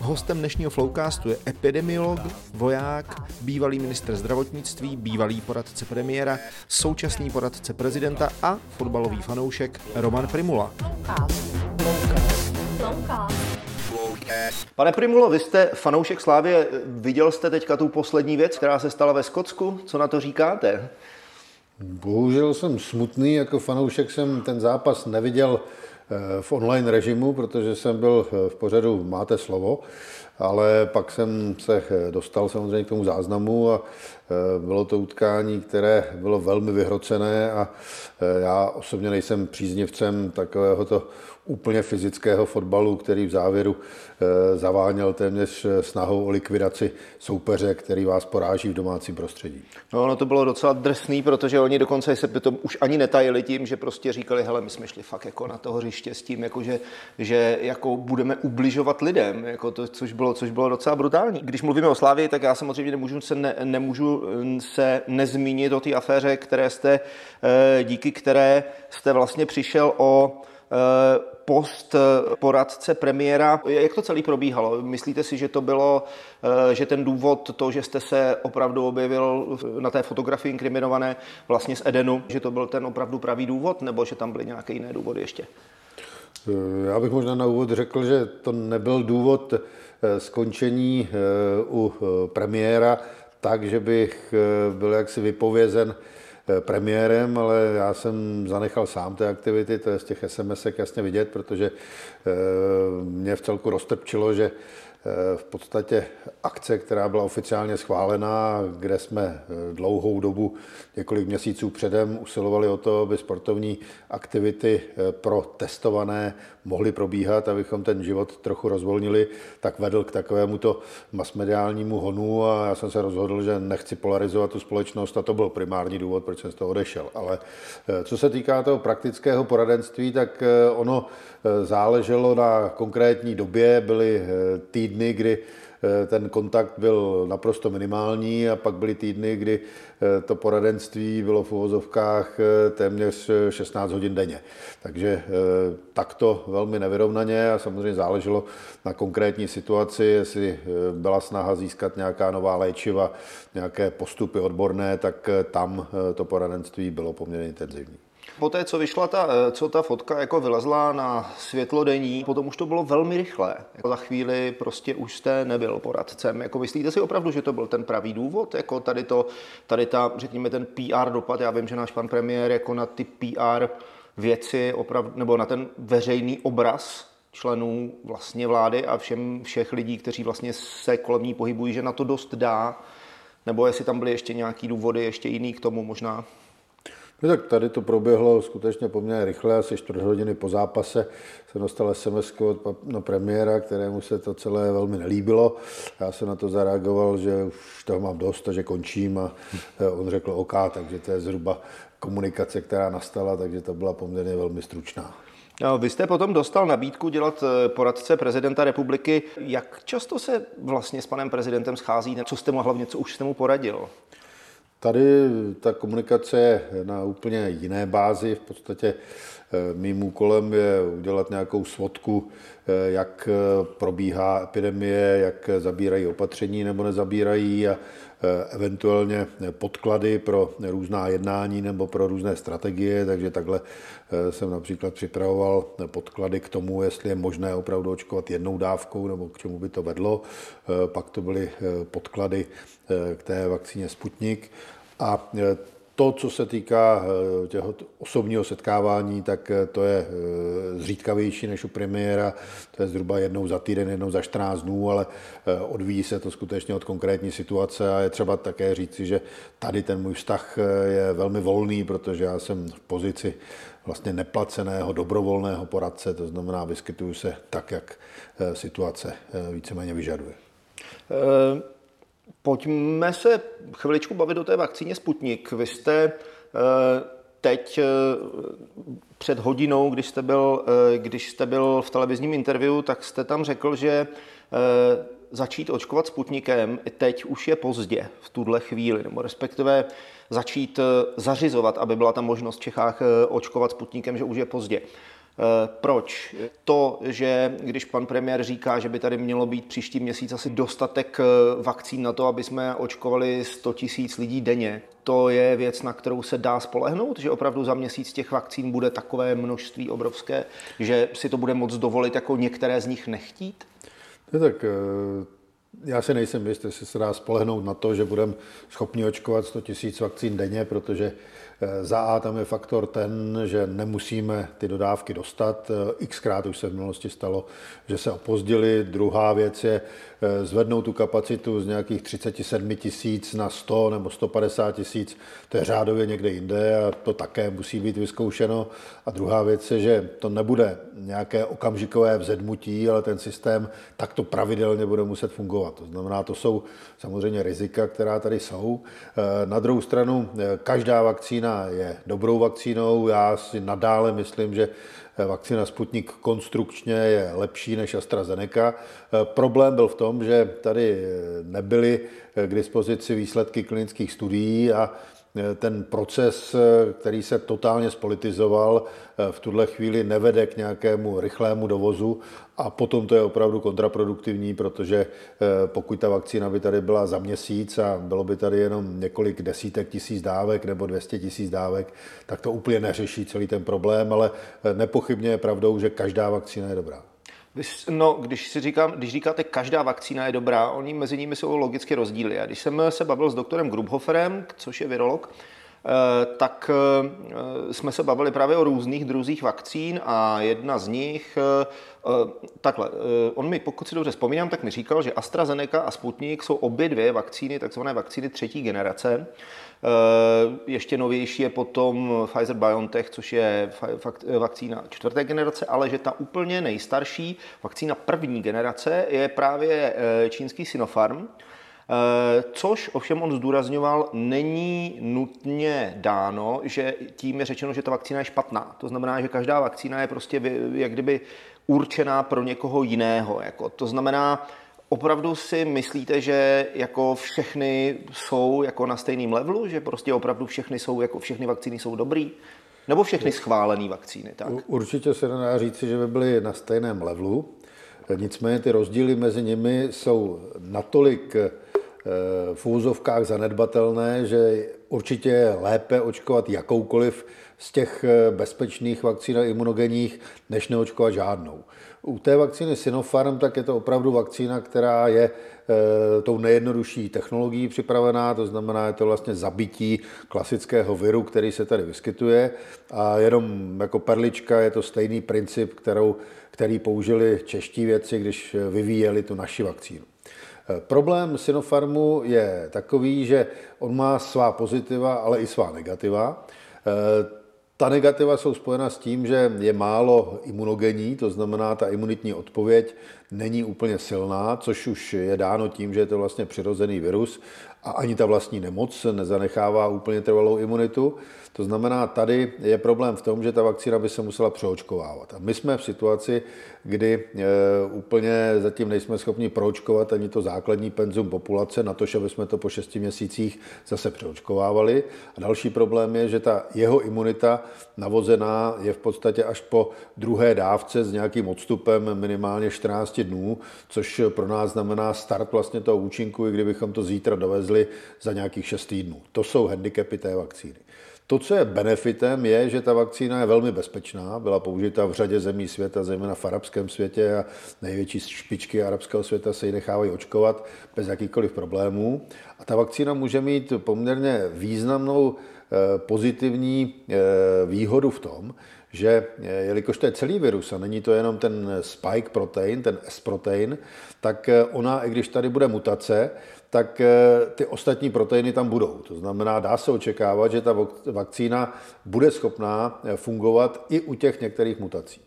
Hostem dnešního Flowcastu je epidemiolog, voják, bývalý ministr zdravotnictví, bývalý poradce premiéra, současný poradce prezidenta a fotbalový fanoušek Roman Primula. Pane Primulo, vy jste fanoušek Slávě, viděl jste teďka tu poslední věc, která se stala ve Skotsku? Co na to říkáte? Bohužel jsem smutný, jako fanoušek jsem ten zápas neviděl eh, v online režimu, protože jsem byl eh, v pořadu Máte slovo, ale pak jsem se eh, dostal samozřejmě k tomu záznamu a bylo to utkání, které bylo velmi vyhrocené a já osobně nejsem příznivcem takového to úplně fyzického fotbalu, který v závěru eh, zaváněl téměř eh, snahou o likvidaci soupeře, který vás poráží v domácím prostředí. No, ono to bylo docela drsný, protože oni dokonce se to už ani netajili tím, že prostě říkali, hele, my jsme šli fakt jako na toho hřiště s tím, jako že, že jako budeme ubližovat lidem, jako to, což, bylo, což bylo docela brutální. Když mluvíme o Slávii, tak já samozřejmě nemůžu se, ne, nemůžu eh, se nezmínit o té aféře, které jste, díky které jste vlastně přišel o post poradce premiéra. Jak to celý probíhalo? Myslíte si, že to bylo, eh, že ten důvod, to, že jste se opravdu objevil na té fotografii inkriminované vlastně z Edenu, že to byl ten opravdu pravý důvod, nebo že tam byly nějaké jiné důvody ještě? Eh, já bych možná na úvod řekl, že to nebyl důvod eh, skončení u premiéra tak, že bych byl jaksi vypovězen Eh, premiérem, ale já jsem zanechal sám té aktivity, to je z těch SMS jasně vidět, protože eh, mě v celku roztrpčilo, že Eh, v podstatě akce, která byla oficiálně schválená, kde jsme eh, dlouhou dobu, několik měsíců předem, usilovali o to, aby sportovní aktivity eh, pro testované mohly probíhat, abychom ten život trochu rozvolnili, tak vedl k takovému to masmediálnímu honu a já jsem se rozhodl, že nechci polarizovat tu společnost a to byl primární důvod, proč jsem z toho odešel. Ale co se týká toho praktického poradenství, tak ono záleželo na konkrétní době, byly týdny, kdy eh, ten kontakt byl naprosto minimální a pak byly týdny, kdy eh, to poradenství bylo v uvozovkách eh, téměř 16 hodin denně. Takže takto velmi nevyrovnaně a samozřejmě záleželo na konkrétní situaci, jestli byla snaha získat nějaká nová léčiva, nějaké postupy odborné, tak tam to poradenství bylo poměrně intenzivní. Poté, co vyšla ta, eh, co ta fotka jako vylezla na světlo denní, potom už to bylo velmi rychlé. Jako za chvíli prostě už jste nebyl poradcem. Jako myslíte si opravdu, že to byl ten pravý důvod? Jako tady, to, tady ta, řekněme, ten PR dopad. Já vím, že náš pan premiér jako na ty PR věci, opravdu, nebo na ten veřejný obraz členů vlastně vlády a všem, všech lidí, kteří vlastně se kolem ní pohybují, že na to dost dá, nebo jestli tam byly ještě nějaký důvody, ještě jiný k tomu možná? No tak tady to proběhlo skutečně poměrně rychle, asi čtvrt hodiny po zápase jsem dostal SMS od na premiéra, kterému se to celé velmi nelíbilo. Já jsem na to zareagoval, že už toho mám dost a že končím a on řekl OK, takže to je zhruba komunikace, která nastala, takže to byla poměrně velmi stručná. No, vy jste potom dostal nabídku dělat eh, poradce prezidenta republiky. Jak často se vlastně s panem prezidentem schází? Co jste mu hlavně, co už jste mu poradil? Tady ta komunikace je na úplně jiné bázi. V podstatě eh, mým úkolem je udělat nějakou svodku, eh, jak eh, probíhá epidemie, jak zabírají opatření nebo nezabírají a eventuálně podklady pro různá jednání nebo pro různé strategie, takže takhle jsem například připravoval podklady k tomu, jestli je možné opravdu očkovat jednou dávkou nebo k čemu by to vedlo. Pak to byly podklady k té vakcíně Sputnik a to, co se týká eh, těho osobního setkávání, tak eh, to je eh, zřídkavější než u premiéra. To je zhruba jednou za týden, jednou za 14 dnů, ale odvíjí se to skutečně od konkrétní situace a je třeba také říci, že tady ten můj vztah je velmi volný, protože já jsem v pozici vlastně neplaceného, dobrovolného poradce, to znamená, vyskytuju se tak, jak situace víceméně vyžaduje. Pojďme se chviličku bavit o té vakcíně Sputnik. Vy jste eh, teď eh, před hodinou, když jste, byl, eh, když jste byl v televizním interview, tak jste tam řekl, že začít očkovat Sputnikem teď už je pozdě v tuhle chvíli, nebo respektive začít zařizovat, aby byla ta možnost v Čechách očkovat Sputnikem, že už je pozdě. Eh, proč? To, že když pan premiér říká, že by tady mělo být příští měsíc asi dostatek eh, vakcín na to, aby jsme očkovali 100 tisíc lidí denně, to je věc, na kterou se dá spolehnout, že opravdu za měsíc těch vakcín bude takové množství obrovské, že si to bude moc dovolit jako některé z nich nechtít? No tak eh, já si nejsem jist, jestli se dá spolehnout na to, že budeme schopni očkovat 100 tisíc vakcín denně, protože za A tam je faktor ten, že nemusíme ty dodávky dostat. Eh, xkrát už se v minulosti stalo, že se opozdili. Druhá věc je eh, zvednout tu kapacitu z nějakých 37 tisíc na 100 nebo 150 tisíc. To je řádově někde jinde a to také musí být vyzkoušeno. A druhá věc je, že to nebude nějaké okamžikové vzedmutí, ale ten systém takto pravidelně bude muset fungovat. To znamená, to jsou samozřejmě rizika, která tady jsou. Na druhou stranu, každá vakcína vakcína je dobrou vakcínou. Já si nadále myslím, že vakcína Sputnik konstrukčně je lepší než AstraZeneca. Problém byl v tom, že tady nebyly k dispozici výsledky klinických studií a ten proces, který se totálně spolitizoval, v tuhle chvíli nevede k nějakému rychlému dovozu a potom to je opravdu kontraproduktivní, protože eh, pokud ta vakcína by tady byla za měsíc a bylo by tady jenom několik desítek tisíc dávek nebo 200 tisíc dávek, tak to úplně neřeší celý ten problém, ale eh, nepochybně je pravdou, že každá vakcína je dobrá. No, když, si říkám, když říkáte, každá vakcína je dobrá, oni mezi nimi jsou logicky rozdíly. A když jsem se bavil s doktorem Grubhoferem, což je virolog, eh, tak eh, jsme se bavili právě o různých druzích vakcín a jedna z nich, eh, takhle, on mi, pokud si dobře vzpomínám, tak mi říkal, že AstraZeneca a Sputnik jsou obě dvě vakcíny, takzvané vakcíny třetí generace. Eh, ještě novější je potom Pfizer-BioNTech, což je vakcína čtvrté generace, ale že ta úplně nejstarší vakcína první generace je právě eh, čínský Sinopharm, eh, Což ovšem on zdůrazňoval, není nutně dáno, že tím je řečeno, že ta vakcína je špatná. To znamená, že každá vakcína je prostě jak kdyby určená pro někoho jiného. Jako, to znamená, Opravdu si myslíte, že jako všechny jsou jako na stejném levelu, že prostě opravdu všechny jsou, jako všechny vakcíny jsou dobrý? Nebo všechny schválené vakcíny? Tak? Určitě se dá říci, že by byly na stejném levelu. Nicméně ty rozdíly mezi nimi jsou natolik v úzovkách zanedbatelné, že určitě je lépe očkovat jakoukoliv z těch eh, bezpečných vakcín a imunogenních, než neočkovat žádnou. U té vakcíny Sinopharm tak je to opravdu vakcína, která je e, tou nejjednodušší technologií připravená, to znamená, je to vlastně zabití klasického viru, který se tady vyskytuje a jenom jako perlička je to stejný princip, kterou, který použili čeští věci, když vyvíjeli tu naši vakcínu. Problém Sinopharmu je takový, že on má svá pozitiva, ale i svá negativa. E, ta negativa jsou spojena s tím, že je málo imunogenní, to znamená, ta imunitní odpověď není úplně silná, což už je dáno tím, že je to vlastně přirozený virus a ani ta vlastní nemoc nezanechává úplně trvalou imunitu. To znamená, tady je problém v tom, že ta vakcína by se musela přeočkovávat. A my jsme v situaci, kdy e, úplně zatím nejsme schopni proočkovat ani to základní penzum populace, na to, že bychom to po šesti měsících zase přeočkovávali. A další problém je, že ta jeho imunita navozená je v podstatě až po druhé dávce s nějakým odstupem minimálně 14 dnů, což pro nás znamená start vlastně toho účinku, i kdybychom to zítra dovezli za nějakých 6 týdnů. To jsou handicapy té vakcíny. To, co je benefitem, je, že ta vakcína je velmi bezpečná, byla použita v řadě zemí světa, zejména v arabském světě a největší špičky arabského světa se ji nechávají očkovat bez jakýchkoliv problémů. A ta vakcína může mít poměrně významnou eh, pozitivní eh, výhodu v tom, že eh, jelikož to je celý virus a není to jenom ten spike protein, ten S-protein, tak ona, i když tady bude mutace, tak eh, ty ostatní proteiny tam budou. To znamená, dá se očekávat, že ta vakcína bude schopná eh, fungovat i u těch některých mutací.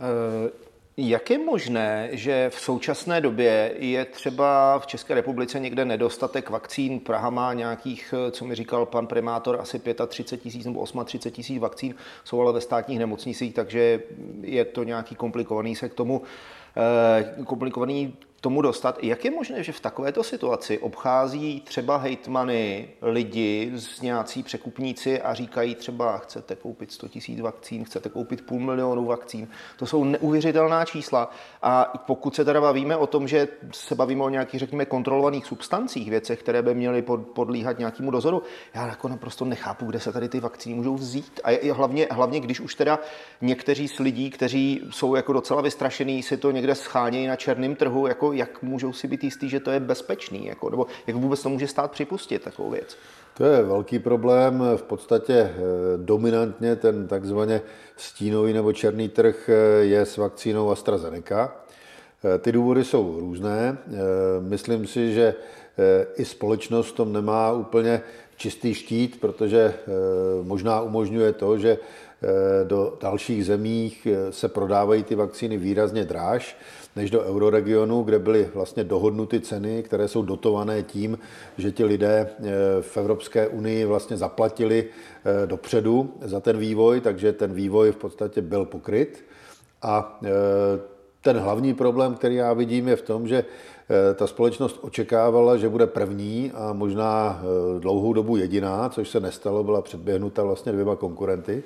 Eh, jak je možné, že v současné době je třeba v České republice někde nedostatek vakcín? Praha má nějakých, co mi říkal pan primátor, asi 35 tisíc nebo 38 tisíc vakcín, jsou ale ve státních nemocnicích, takže je to nějaký komplikovaný se k tomu komplikovaný tomu dostat. Jak je možné, že v takovéto situaci obchází třeba hejtmany lidi z nějací překupníci a říkají třeba chcete koupit 100 000 vakcín, chcete koupit půl milionu vakcín. To jsou neuvěřitelná čísla. A pokud se teda bavíme o tom, že se bavíme o nějakých, řekněme, kontrolovaných substancích, věcech, které by měly podlíhat nějakému dozoru, já jako naprosto nechápu, kde se tady ty vakcíny můžou vzít. A je, hlavně, hlavně, když už teda někteří z lidí, kteří jsou jako docela vystrašený, si to někde schánějí na černém trhu, jako jak můžou si být jistý, že to je bezpečný, jako, nebo jak vůbec to může stát připustit takovou věc? To je velký problém. V podstatě eh, dominantně ten takzvaně stínový nebo černý trh eh, je s vakcínou AstraZeneca. Eh, ty důvody jsou různé. Myslím si, že i společnost tom nemá úplně čistý štít, protože možná umožňuje to, že do dalších zemích se prodávají ty vakcíny výrazně dráž než do euroregionu, kde byly vlastně dohodnuty ceny, které jsou dotované tím, že ti lidé eh, v Evropské unii vlastně zaplatili eh, dopředu za ten vývoj, takže ten vývoj v podstatě byl pokryt. A eh, ten hlavní problém, který já vidím, je v tom, že ta společnost očekávala, že bude první a možná dlouhou dobu jediná, což se nestalo, byla předběhnuta vlastně dvěma konkurenty.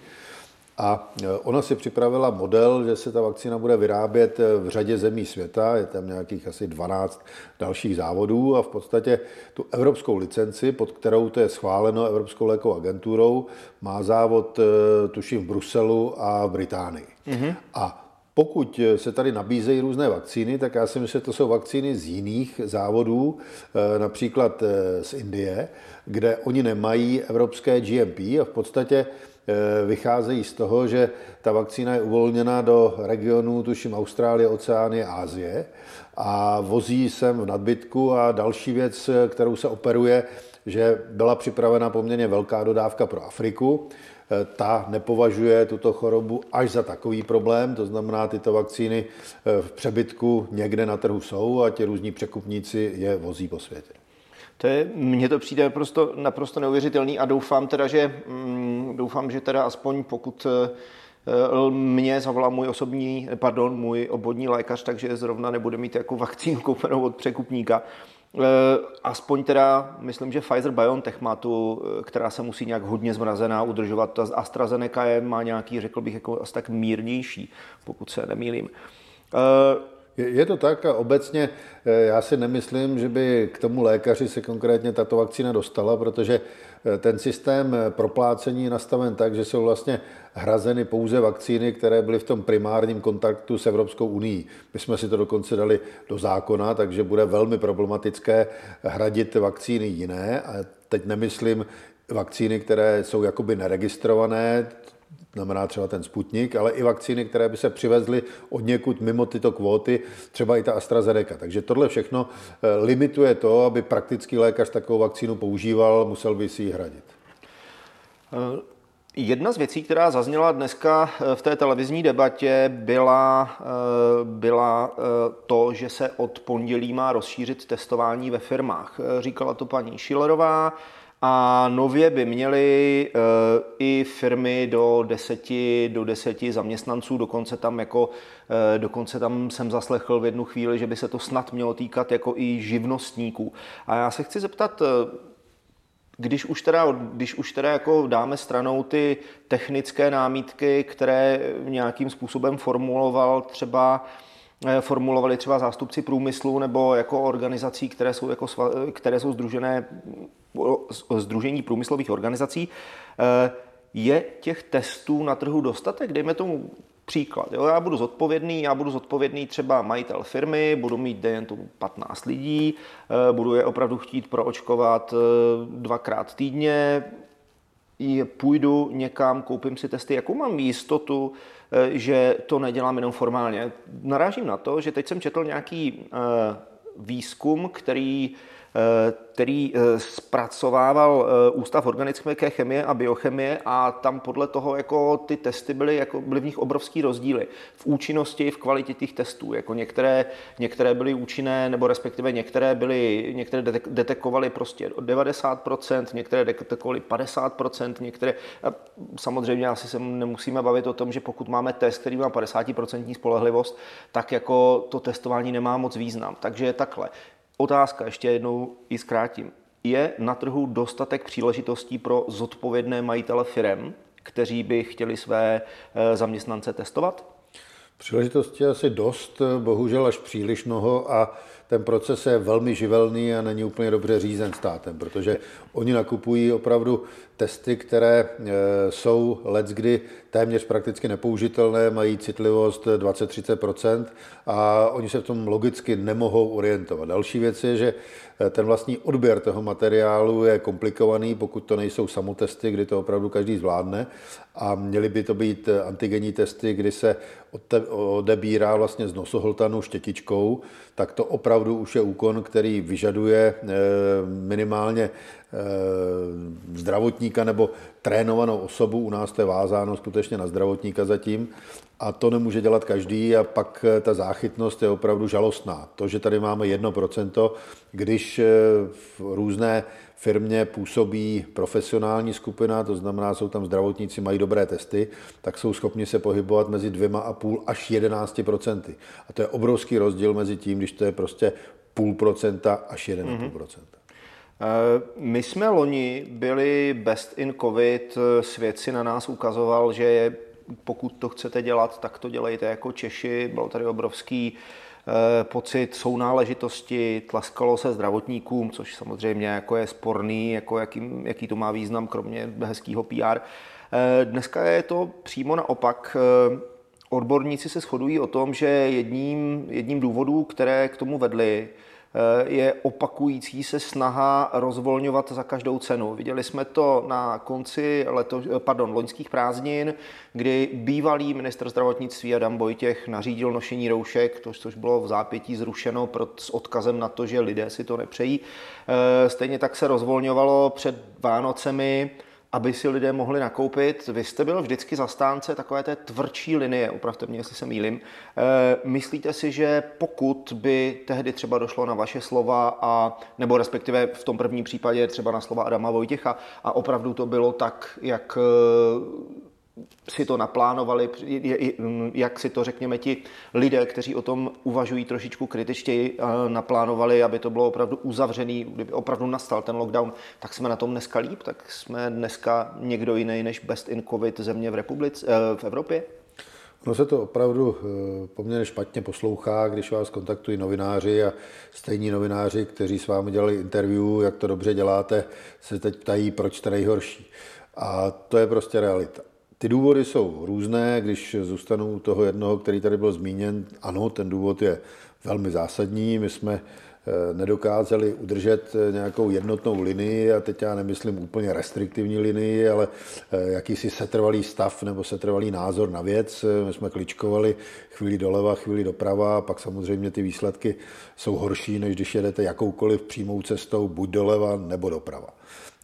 A e, ona si připravila model, že se ta vakcína bude vyrábět e, v řadě zemí světa, je tam nějakých asi 12 dalších závodů a v podstatě tu evropskou licenci, pod kterou to je schváleno Evropskou lékovou agenturou, má závod e, tuším v Bruselu a v Británii. Mm-hmm. A pokud se tady nabízejí různé vakcíny, tak já si myslím, že to jsou vakcíny z jiných závodů, například z Indie, kde oni nemají evropské GMP a v podstatě vycházejí z toho, že ta vakcína je uvolněna do regionu, tuším Austrálie, Oceánie, Ázie a vozí sem v nadbytku a další věc, kterou se operuje, že byla připravena poměrně velká dodávka pro Afriku, eh, ta nepovažuje tuto chorobu až za takový problém, to znamená, tyto vakcíny eh, v přebytku někde na trhu jsou a ti různí překupníci je vozí po světě. To je, mně to přijde naprosto, naprosto neuvěřitelný a doufám teda, že, mm, doufám, že teda aspoň pokud eh, mě zavolá můj osobní, pardon, můj obvodní lékař, takže zrovna nebude mít jako vakcínu koupenou od překupníka. Eh, aspoň teda, myslím, že Pfizer BioNTech má tu, eh, která se musí nějak hodně zmrazená udržovat. Ta AstraZeneca je, má nějaký, řekl bych, jako asi tak mírnější, pokud se nemýlím. Je to tak a obecně eh, já si nemyslím, že by k tomu lékaři se konkrétně tato vakcína dostala, protože eh, ten systém eh, proplácení je nastaven tak, že jsou vlastně hrazeny pouze vakcíny, které byly v tom primárním kontaktu s Evropskou uní. My jsme si to dokonce dali do zákona, takže bude velmi problematické hradit vakcíny jiné. A teď nemyslím vakcíny, které jsou jakoby neregistrované, znamená třeba ten Sputnik, ale i vakcíny, které by se přivezly od někud mimo tyto kvóty, třeba i ta AstraZeneca. Takže tohle všechno eh, limituje to, aby praktický lékař takovou vakcínu používal, musel by si ji hradit. Eh, jedna z věcí, která zazněla dneska eh, v té televizní debatě, byla, byla to, že se od pondělí má rozšířit testování ve firmách. Říkala to paní Šilerová, a nově by měly uh, i firmy do deseti, do deseti zaměstnanců, dokonce tam jako, uh, dokonce tam jsem zaslechl v jednu chvíli, že by se to snad mělo týkat jako i živnostníků. A já se chci zeptat, uh, když už teda, když už teda jako dáme stranou ty technické námítky, které nějakým způsobem formuloval třeba formulovali třeba zástupci průmyslu nebo jako organizací, které jsou, jako, které jsou združené Združení průmyslových organizací. Eh, je těch testů na trhu dostatek? Dejme tomu příklad. Jo? Já budu zodpovědný, já budu zodpovědný třeba majitel firmy, budu mít dejen tu 15 lidí, eh, budu je opravdu chtít proočkovat eh, dvakrát týdně, půjdu někam, koupím si testy, jakou mám jistotu, že to nedělám jenom formálně. Narážím na to, že teď jsem četl nějaký výzkum, který který zpracovával Ústav organické chemie a biochemie a tam podle toho jako ty testy byly, jako byly v nich obrovský rozdíly v účinnosti, v kvalitě těch testů. Jako některé, některé byly účinné, nebo respektive některé byly, některé detekovaly prostě 90%, některé detekovaly 50%, některé, samozřejmě asi se nemusíme bavit o tom, že pokud máme test, který má 50% spolehlivost, tak jako to testování nemá moc význam. Takže je takhle. Otázka, ještě jednou ji zkrátím. Je na trhu dostatek příležitostí pro zodpovědné majitele firem, kteří by chtěli své eh, zaměstnance testovat? Příležitostí je asi dost, bohužel až příliš mnoho a ten proces je velmi živelný a není úplně dobře řízen státem, protože oni nakupují opravdu testy, které e, jsou leckdy téměř prakticky nepoužitelné, mají citlivost 20-30% a oni se v tom logicky nemohou orientovat. Další věc je, že e, ten vlastní odběr toho materiálu je komplikovaný, pokud to nejsou samotesty, kdy to opravdu každý zvládne a měly by to být antigenní testy, kdy se odebírá vlastně z nosohltanu štětičkou, tak to opravdu už je úkon, který vyžaduje e, minimálně zdravotníka nebo trénovanou osobu. U nás to je vázáno skutečně na zdravotníka zatím. A to nemůže dělat každý a pak eh, ta záchytnost je opravdu žalostná. To, že tady máme 1%, když eh, v různé firmě působí profesionální skupina, to znamená, jsou tam zdravotníci, mají dobré testy, tak jsou schopni se pohybovat mezi 2,5 až 11% A to je obrovský rozdíl mezi tím, když to je prostě půl procenta až 1,5 procenta. Eh, my jsme loni byli best in covid, svět si na nás ukazoval, že pokud to chcete dělat, tak to dělejte jako Češi. Byl tady obrovský eh, pocit sounáležitosti, tlaskalo se zdravotníkům, což samozřejmě jako je sporný, jako jaký, jaký to má význam, kromě hezkého PR. Eh, dneska je to přímo naopak. Odborníci se shodují o tom, že jedním, jedním důvodů, které k tomu vedly, Eh, je opakující se snaha rozvolňovat za každou cenu. Viděli jsme to na konci leto, pardon, loňských prázdnin, kdy bývalý minister zdravotnictví Adam Bojtěch nařídil nošení roušek, to, což bylo v zápětí zrušeno s odkazem na to, že lidé si to nepřejí. Eh, stejně tak se rozvolňovalo před Vánocemi aby si lidé mohli nakoupit. Vy jste byl vždycky zastánce takové té tvrdší linie, upravte mě, jestli se mýlim. E, myslíte si, že pokud by tehdy třeba došlo na vaše slova, a, nebo respektive v tom prvním případě třeba na slova Adama Vojtěcha, a opravdu to bylo tak, jak si to naplánovali, jak si to řekněme ti lidé, kteří o tom uvažují trošičku kritičtěji, naplánovali, aby to bylo opravdu uzavřený, kdyby opravdu nastal ten lockdown, tak jsme na tom dneska líp, tak jsme dneska někdo jiný než best in covid země v, republice, eh, v Evropě? No se to opravdu eh, poměrně špatně poslouchá, když vás kontaktují novináři a stejní novináři, kteří s vámi dělali interview, jak to dobře děláte, se teď ptají, proč jste nejhorší. A to je prostě realita. Ty důvody jsou různé, když zůstanu u toho jednoho, který tady byl zmíněn, ano, ten důvod je velmi zásadní. My jsme eh, nedokázali udržet eh, nějakou jednotnou linii, a teď já nemyslím úplně restriktivní linii, ale eh, jakýsi setrvalý stav nebo setrvalý názor na věc. My jsme kličkovali chvíli doleva, chvíli doprava, a pak samozřejmě ty výsledky jsou horší, než když jedete jakoukoliv přímou cestou, buď doleva nebo doprava.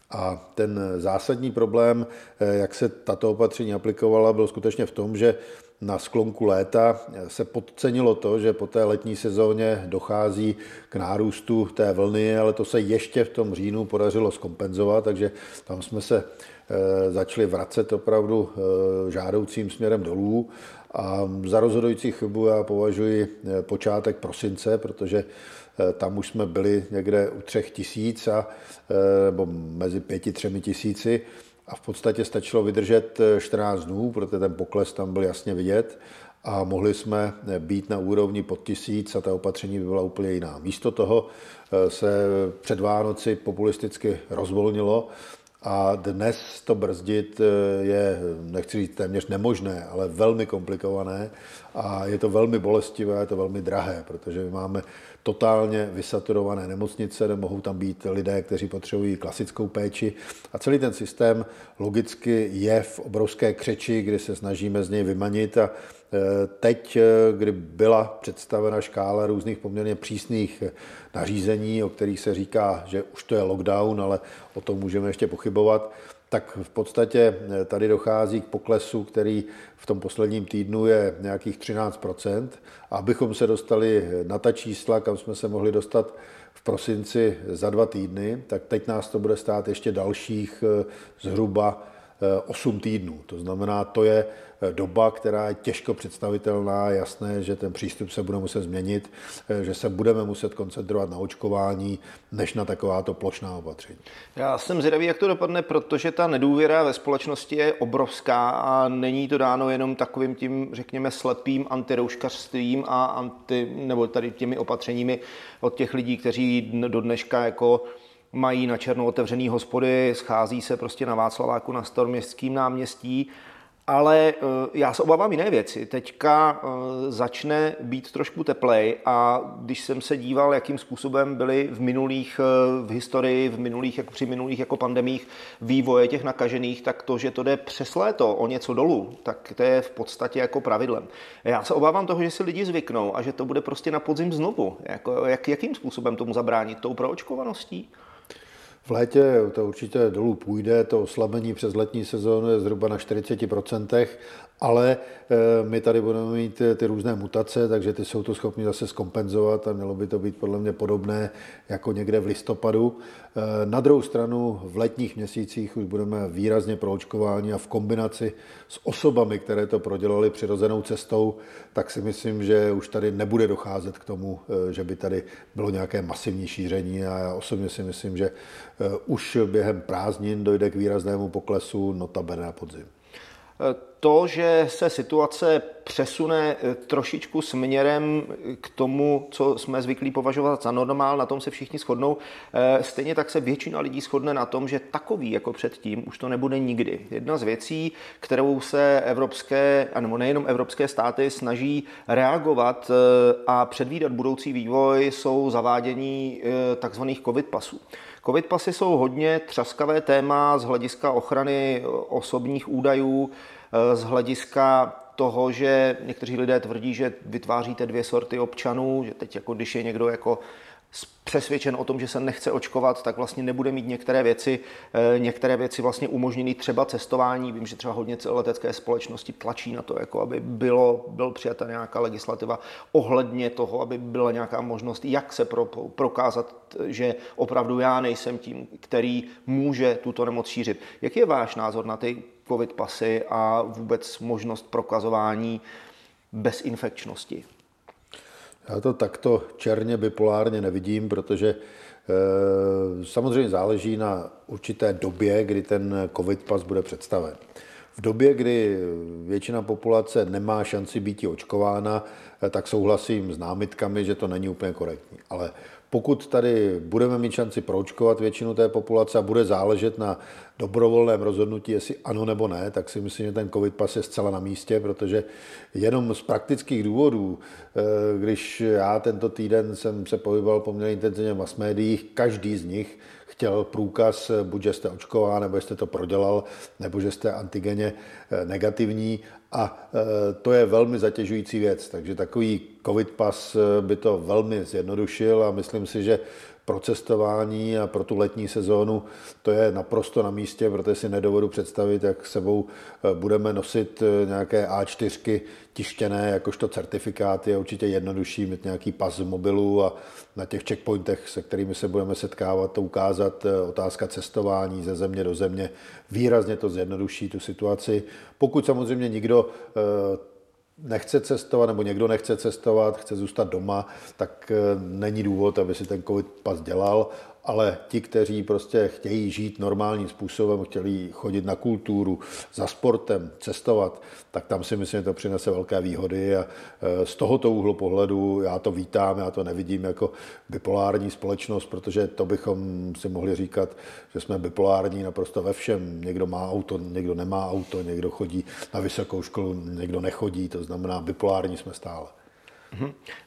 A ten zásadní problém, eh, jak se tato opatření aplikovala, byl skutečně v tom, že na sklonku léta se podcenilo to, že po té letní sezóně dochází k nárůstu té vlny, ale to se ještě v tom říjnu podařilo skompenzovat, takže tam jsme se eh, začali vracet opravdu eh, žádoucím směrem dolů. A za rozhodující chybu já považuji počátek prosince, protože tam už jsme byli někde u třech tisíc, a, eh, nebo mezi pěti, třemi tisíci. A v podstatě stačilo vydržet 14 eh, dnů, protože ten pokles tam byl jasně vidět. A mohli jsme být na úrovni pod tisíc a ta opatření by byla úplně jiná. Místo toho se před Vánoci populisticky rozvolnilo a dnes to brzdit je, nechci říct téměř nemožné, ale velmi komplikované. A je to velmi bolestivé, je to velmi drahé, protože my máme totálně vysaturované nemocnice, nemohou tam být lidé, kteří potřebují klasickou péči. A celý ten systém logicky je v obrovské křeči, kdy se snažíme z něj vymanit. A Eh, teď, eh, kdy byla představena škála různých poměrně přísných nařízení, o kterých se říká, že už to je lockdown, ale o tom můžeme ještě pochybovat, tak v podstatě tady dochází k poklesu, který v tom posledním týdnu je nějakých 13% A abychom se dostali na ta čísla, kam jsme se mohli dostat v prosinci za dva týdny, tak teď nás to bude stát ještě dalších zhruba 8 týdnů. To znamená, to je doba, která je těžko představitelná. Jasné, že ten přístup se bude muset změnit, že se budeme muset koncentrovat na očkování, než na takováto plošná opatření. Já jsem zvědavý, jak to dopadne, protože ta nedůvěra ve společnosti je obrovská a není to dáno jenom takovým tím, řekněme, slepým antirouškařstvím a anti, nebo tady těmi opatřeními od těch lidí, kteří do dneška jako mají na černo otevřený hospody, schází se prostě na Václaváku na Storměstském náměstí ale eh, já se obávám jiné věci. Teďka eh, začne být trošku teplej a když jsem se díval, jakým způsobem byly v minulých, eh, v historii, v minulých, jako při minulých jako pandemích vývoje těch nakažených, tak to, že to jde přes léto o něco dolů, tak to je v podstatě jako pravidlem. Já se obávám toho, že si lidi zvyknou a že to bude prostě na podzim znovu. Jako, jak, jakým způsobem tomu zabránit? Tou proočkovaností? V létě to určitě dolů půjde, to oslabení přes letní sezónu je zhruba na 40%, ale eh, my tady budeme mít ty různé mutace, takže ty jsou to schopni zase skompenzovat a mělo by to být podle mě podobné jako někde v listopadu. Eh, na druhou stranu v letních měsících už budeme výrazně proočkováni a v kombinaci s osobami, které to prodělali přirozenou cestou, tak si myslím, že už tady nebude docházet k tomu, eh, že by tady bylo nějaké masivní šíření a já osobně si myslím, že už během prázdnin dojde k výraznému poklesu, notabene na podzim to, že se situace přesune eh, trošičku směrem k tomu, co jsme zvyklí považovat za normál, na tom se všichni shodnou. Eh, stejně tak se většina lidí shodne na tom, že takový jako předtím už to nebude nikdy. Jedna z věcí, kterou se evropské, nebo nejenom evropské státy snaží reagovat eh, a předvídat budoucí vývoj, jsou zavádění takzvaných covid pasů. Covid pasy jsou hodně třaskavé téma z hlediska ochrany osobních údajů, Eh, z hlediska toho, že někteří lidé tvrdí, že vytváříte dvě sorty občanů, že teď jako když je někdo jako přesvědčen o tom, že se nechce očkovat, tak vlastně nebude mít některé věci, eh, některé věci vlastně umožněny třeba cestování. Vím, že třeba hodně letecké společnosti tlačí na to, jako aby bylo, byl přijata nějaká legislativa ohledně toho, aby byla nějaká možnost, jak se pro, prokázat, že opravdu já nejsem tím, který může tuto nemoc šířit. Jaký je váš názor na ty covid pasy a vůbec možnost prokazování bezinfekčnosti? Já to takto černě bipolárně nevidím, protože e, samozřejmě záleží na určité době, kdy ten covid pas bude představen. V době, kdy většina populace nemá šanci být očkována, eh, tak souhlasím s námitkami, že to není úplně korektní. Ale pokud tady budeme mít šanci proočkovat většinu té populace a bude záležet na dobrovolném rozhodnutí, jestli ano nebo ne, tak si myslím, že ten covid pas je zcela na místě, protože jenom z praktických důvodů, eh, když já tento týden jsem se pohyboval poměrně intenzivně v mass médiích, každý z nich chtěl průkaz, buď že jste očkován, nebo jste to prodělal, nebo že jste antigeně eh, negativní. A eh, to je velmi zatěžující věc, takže takový covid pas by to velmi zjednodušil a myslím si, že pro cestování a pro tu letní sezónu to je naprosto na místě, protože si nedovedu představit, jak sebou eh, budeme nosit eh, nějaké A4 tištěné jakožto certifikáty. Je určitě jednodušší mít nějaký pas z mobilu a na těch checkpointech, se kterými se budeme setkávat, to ukázat. Eh, otázka cestování ze země do země výrazně to zjednoduší tu situaci. Pokud samozřejmě nikdo nechce cestovat, nebo někdo nechce cestovat, chce zůstat doma, tak eh, není důvod, aby si ten covid pas dělal ale ti, kteří prostě chtějí žít normálním způsobem, chtějí chodit na kulturu, za sportem, cestovat, tak tam si myslím, že to přinese velké výhody a e, z tohoto úhlu pohledu já to vítám, já to nevidím jako bipolární společnost, protože to bychom si mohli říkat, že jsme bipolární naprosto ve všem. Někdo má auto, někdo nemá auto, někdo chodí na vysokou školu, někdo nechodí, to znamená bipolární jsme stále.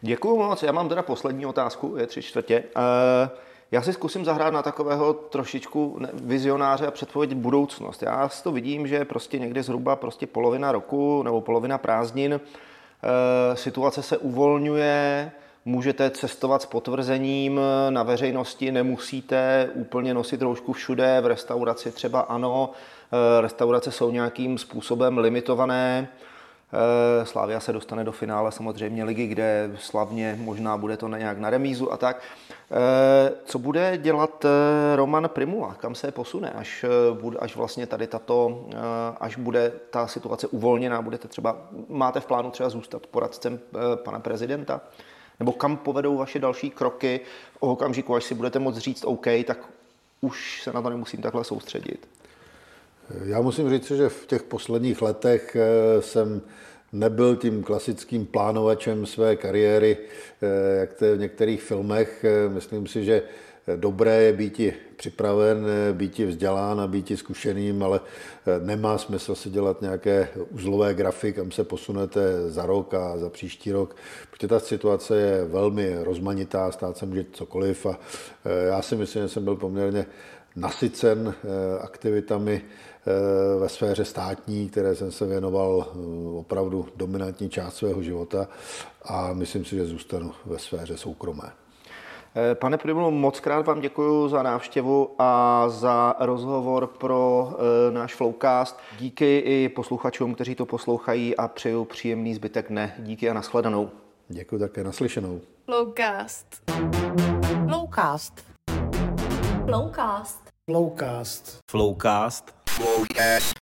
Děkuji moc. Já mám teda poslední otázku, je tři čtvrtě. Uh, já si zkusím zahrát na takového trošičku vizionáře a předpovědět budoucnost. Já si to vidím, že prostě někdy zhruba prostě polovina roku nebo polovina prázdnin uh, situace se uvolňuje, můžete cestovat s potvrzením na veřejnosti, nemusíte úplně nosit roušku všude, v restauraci třeba ano, uh, restaurace jsou nějakým způsobem limitované, Eh, Slávia se dostane do finále samozřejmě ligy, kde slavně možná bude to nějak na remízu a tak. Eh, co bude dělat eh, Roman Primula? Kam se posune, až, bude, až vlastně tady tato, až bude ta situace uvolněná, budete třeba, máte v plánu třeba zůstat poradcem pana prezidenta? Nebo kam povedou vaše další kroky v okamžiku, až si budete moct říct OK, tak už se na to nemusím takhle soustředit? Já musím říct, že v těch posledních letech jsem nebyl tím klasickým plánovačem své kariéry, eh, jak to je v některých filmech. Eh, myslím si, že dobré je být připraven, eh, být vzdělán a být zkušeným, ale nemá smysl si dělat nějaké uzlové grafy, kam se posunete za rok a za příští rok, protože ta situace je velmi rozmanitá, stát se může cokoliv a já si myslím, že jsem byl poměrně nasycen aktivitami ve sféře státní, které jsem se věnoval eh, opravdu dominantní část svého života a myslím si, že zůstanu ve sféře soukromé. Eh, pane Primlu, moc krát vám děkuji za návštěvu a za rozhovor pro e, náš Flowcast. Díky i posluchačům, kteří to poslouchají a přeju příjemný zbytek dne. Díky a nashledanou. Děkuji také, naslyšenou. Flowcast. Flowcast. Flowcast. Flowcast. Flowcast. Flowcast. Forecast